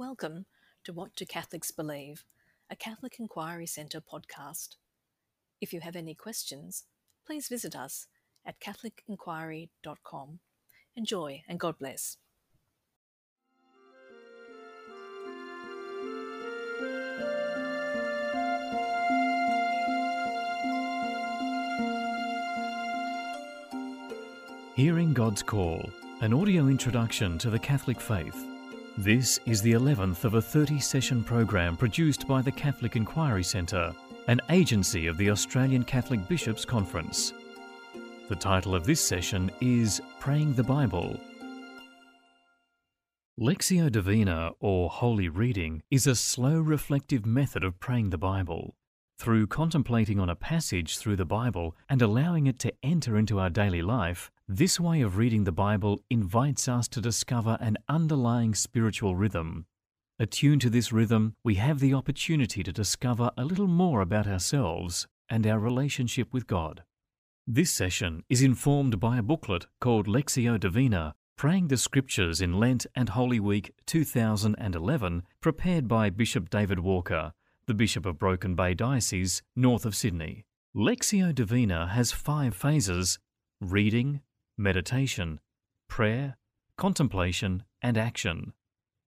Welcome to What Do Catholics Believe, a Catholic Inquiry Centre podcast. If you have any questions, please visit us at catholicinquiry.com. Enjoy and God bless. Hearing God's Call, an audio introduction to the Catholic faith. This is the 11th of a 30 session program produced by the Catholic Inquiry Centre, an agency of the Australian Catholic Bishops' Conference. The title of this session is Praying the Bible. Lectio Divina, or Holy Reading, is a slow reflective method of praying the Bible. Through contemplating on a passage through the Bible and allowing it to enter into our daily life, this way of reading the Bible invites us to discover an underlying spiritual rhythm. Attuned to this rhythm, we have the opportunity to discover a little more about ourselves and our relationship with God. This session is informed by a booklet called Lectio Divina, Praying the Scriptures in Lent and Holy Week 2011, prepared by Bishop David Walker the Bishop of Broken Bay Diocese, north of Sydney. Lectio Divina has five phases reading, meditation, prayer, contemplation, and action.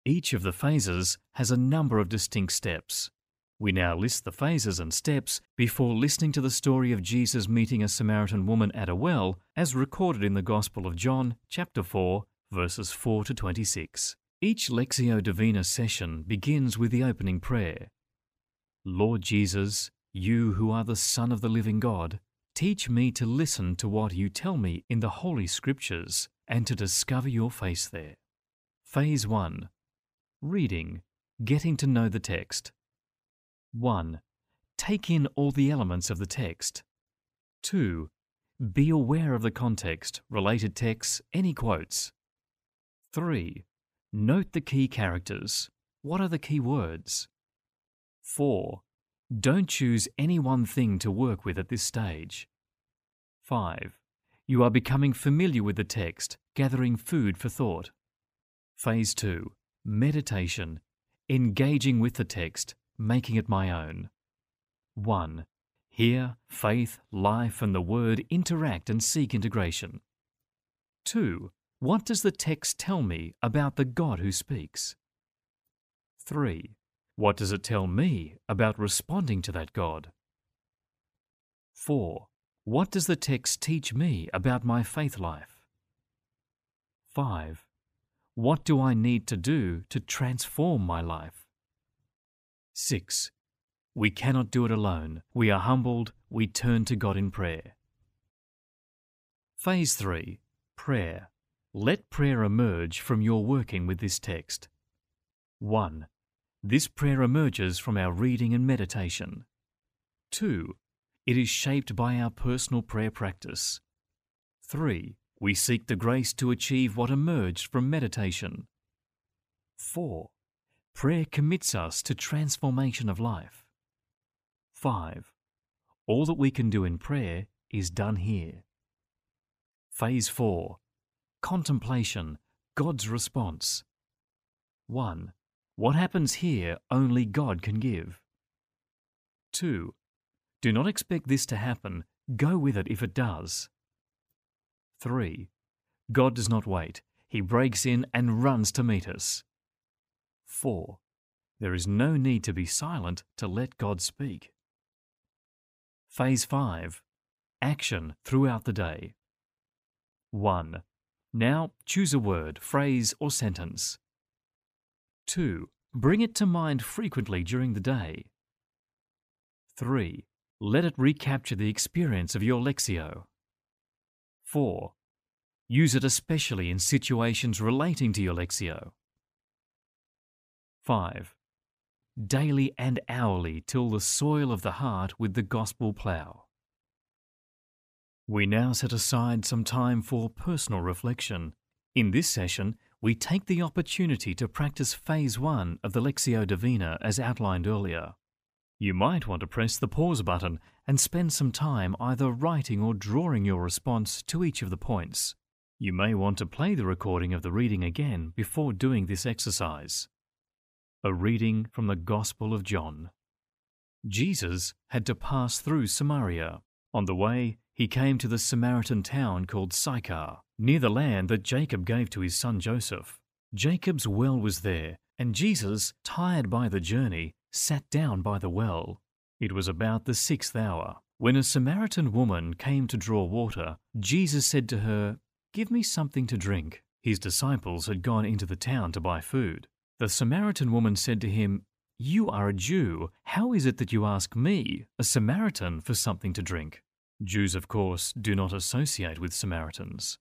Each of the phases has a number of distinct steps. We now list the phases and steps before listening to the story of Jesus meeting a Samaritan woman at a well, as recorded in the Gospel of John, chapter 4, verses 4 to 26. Each Lectio Divina session begins with the opening prayer. Lord Jesus, you who are the Son of the living God, teach me to listen to what you tell me in the Holy Scriptures and to discover your face there. Phase 1 Reading, Getting to know the text. 1. Take in all the elements of the text. 2. Be aware of the context, related texts, any quotes. 3. Note the key characters. What are the key words? 4. Don't choose any one thing to work with at this stage. 5. You are becoming familiar with the text, gathering food for thought. Phase 2. Meditation. Engaging with the text, making it my own. 1. Here, faith, life, and the Word interact and seek integration. 2. What does the text tell me about the God who speaks? 3. What does it tell me about responding to that God? 4. What does the text teach me about my faith life? 5. What do I need to do to transform my life? 6. We cannot do it alone. We are humbled. We turn to God in prayer. Phase 3 Prayer. Let prayer emerge from your working with this text. 1. This prayer emerges from our reading and meditation. 2. It is shaped by our personal prayer practice. 3. We seek the grace to achieve what emerged from meditation. 4. Prayer commits us to transformation of life. 5. All that we can do in prayer is done here. Phase 4 Contemplation God's response. 1. What happens here only God can give. 2. Do not expect this to happen, go with it if it does. 3. God does not wait, He breaks in and runs to meet us. 4. There is no need to be silent to let God speak. Phase 5 Action throughout the day. 1. Now choose a word, phrase, or sentence. 2. Bring it to mind frequently during the day. 3. Let it recapture the experience of your Lectio. 4. Use it especially in situations relating to your Lectio. 5. Daily and hourly till the soil of the heart with the gospel plough. We now set aside some time for personal reflection. In this session, we take the opportunity to practice phase one of the Lectio Divina as outlined earlier. You might want to press the pause button and spend some time either writing or drawing your response to each of the points. You may want to play the recording of the reading again before doing this exercise. A reading from the Gospel of John. Jesus had to pass through Samaria. On the way, he came to the Samaritan town called Sychar, near the land that Jacob gave to his son Joseph. Jacob's well was there, and Jesus, tired by the journey, sat down by the well. It was about the sixth hour. When a Samaritan woman came to draw water, Jesus said to her, Give me something to drink. His disciples had gone into the town to buy food. The Samaritan woman said to him, You are a Jew. How is it that you ask me, a Samaritan, for something to drink? Jews, of course, do not associate with Samaritans.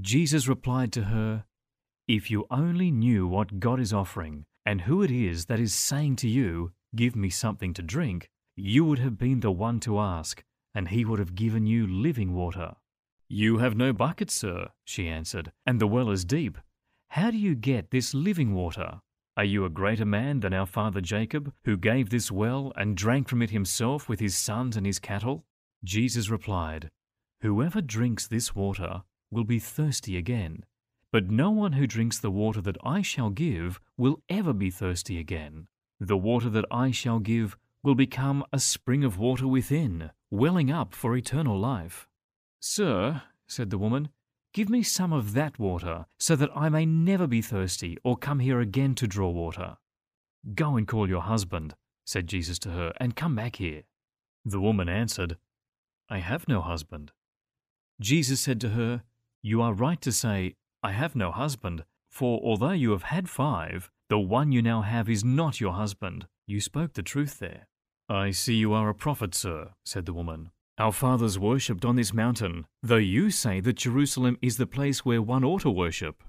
Jesus replied to her, If you only knew what God is offering and who it is that is saying to you, Give me something to drink, you would have been the one to ask, and he would have given you living water. You have no bucket, sir, she answered, and the well is deep. How do you get this living water? Are you a greater man than our father Jacob, who gave this well and drank from it himself with his sons and his cattle? Jesus replied, Whoever drinks this water will be thirsty again. But no one who drinks the water that I shall give will ever be thirsty again. The water that I shall give will become a spring of water within, welling up for eternal life. Sir, said the woman, give me some of that water, so that I may never be thirsty or come here again to draw water. Go and call your husband, said Jesus to her, and come back here. The woman answered, I have no husband. Jesus said to her, You are right to say, I have no husband, for although you have had five, the one you now have is not your husband. You spoke the truth there. I see you are a prophet, sir, said the woman. Our fathers worshipped on this mountain, though you say that Jerusalem is the place where one ought to worship.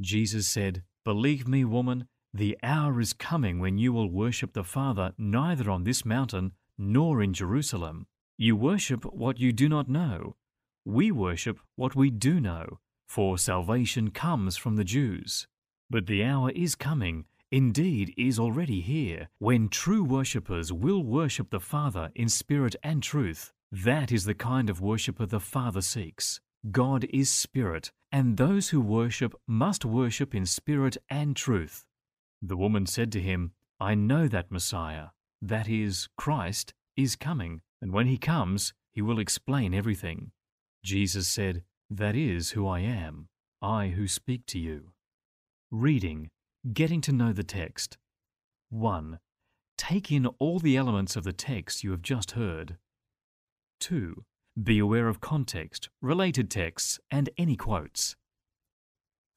Jesus said, Believe me, woman, the hour is coming when you will worship the Father neither on this mountain nor in Jerusalem. You worship what you do not know. We worship what we do know, for salvation comes from the Jews. But the hour is coming indeed is already here, when true worshippers will worship the Father in spirit and truth. That is the kind of worshipper the Father seeks. God is spirit, and those who worship must worship in spirit and truth. The woman said to him, I know that Messiah, that is, Christ, is coming, and when he comes, he will explain everything. Jesus said, That is who I am, I who speak to you. Reading Getting to know the text. 1. Take in all the elements of the text you have just heard. 2. Be aware of context, related texts, and any quotes.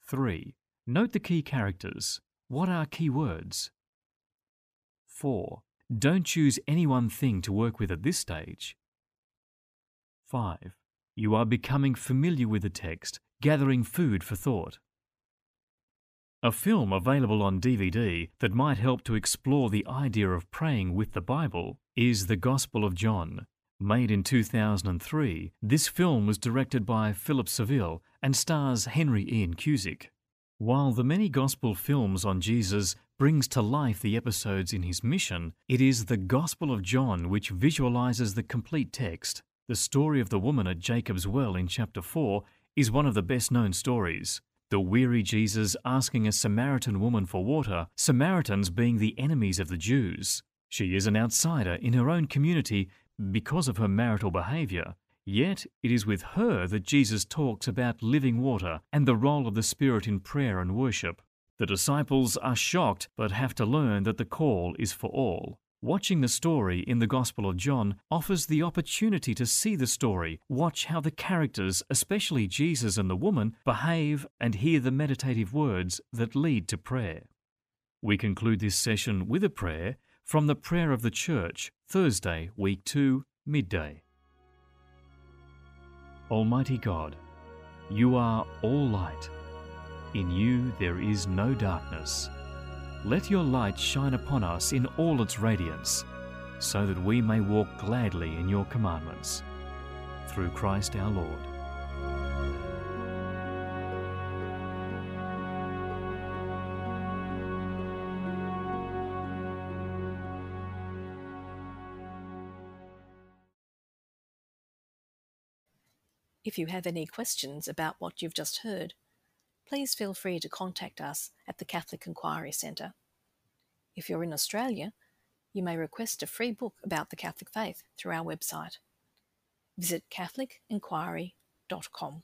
3. Note the key characters. What are key words? 4. Don't choose any one thing to work with at this stage. 5. You are becoming familiar with the text, gathering food for thought. A film available on DVD that might help to explore the idea of praying with the Bible is The Gospel of John. Made in 2003, this film was directed by Philip Saville and stars Henry Ian Cusick. While the many gospel films on Jesus brings to life the episodes in his mission, it is the Gospel of John which visualizes the complete text. The story of the woman at Jacob's well in chapter 4 is one of the best known stories. The weary Jesus asking a Samaritan woman for water, Samaritans being the enemies of the Jews. She is an outsider in her own community because of her marital behavior. Yet it is with her that Jesus talks about living water and the role of the Spirit in prayer and worship. The disciples are shocked but have to learn that the call is for all. Watching the story in the Gospel of John offers the opportunity to see the story, watch how the characters, especially Jesus and the woman, behave, and hear the meditative words that lead to prayer. We conclude this session with a prayer from the Prayer of the Church, Thursday, Week 2, midday. Almighty God, you are all light. In you there is no darkness. Let your light shine upon us in all its radiance, so that we may walk gladly in your commandments. Through Christ our Lord. If you have any questions about what you've just heard, please feel free to contact us at the Catholic Inquiry Centre. If you're in Australia, you may request a free book about the Catholic faith through our website. Visit CatholicInquiry.com.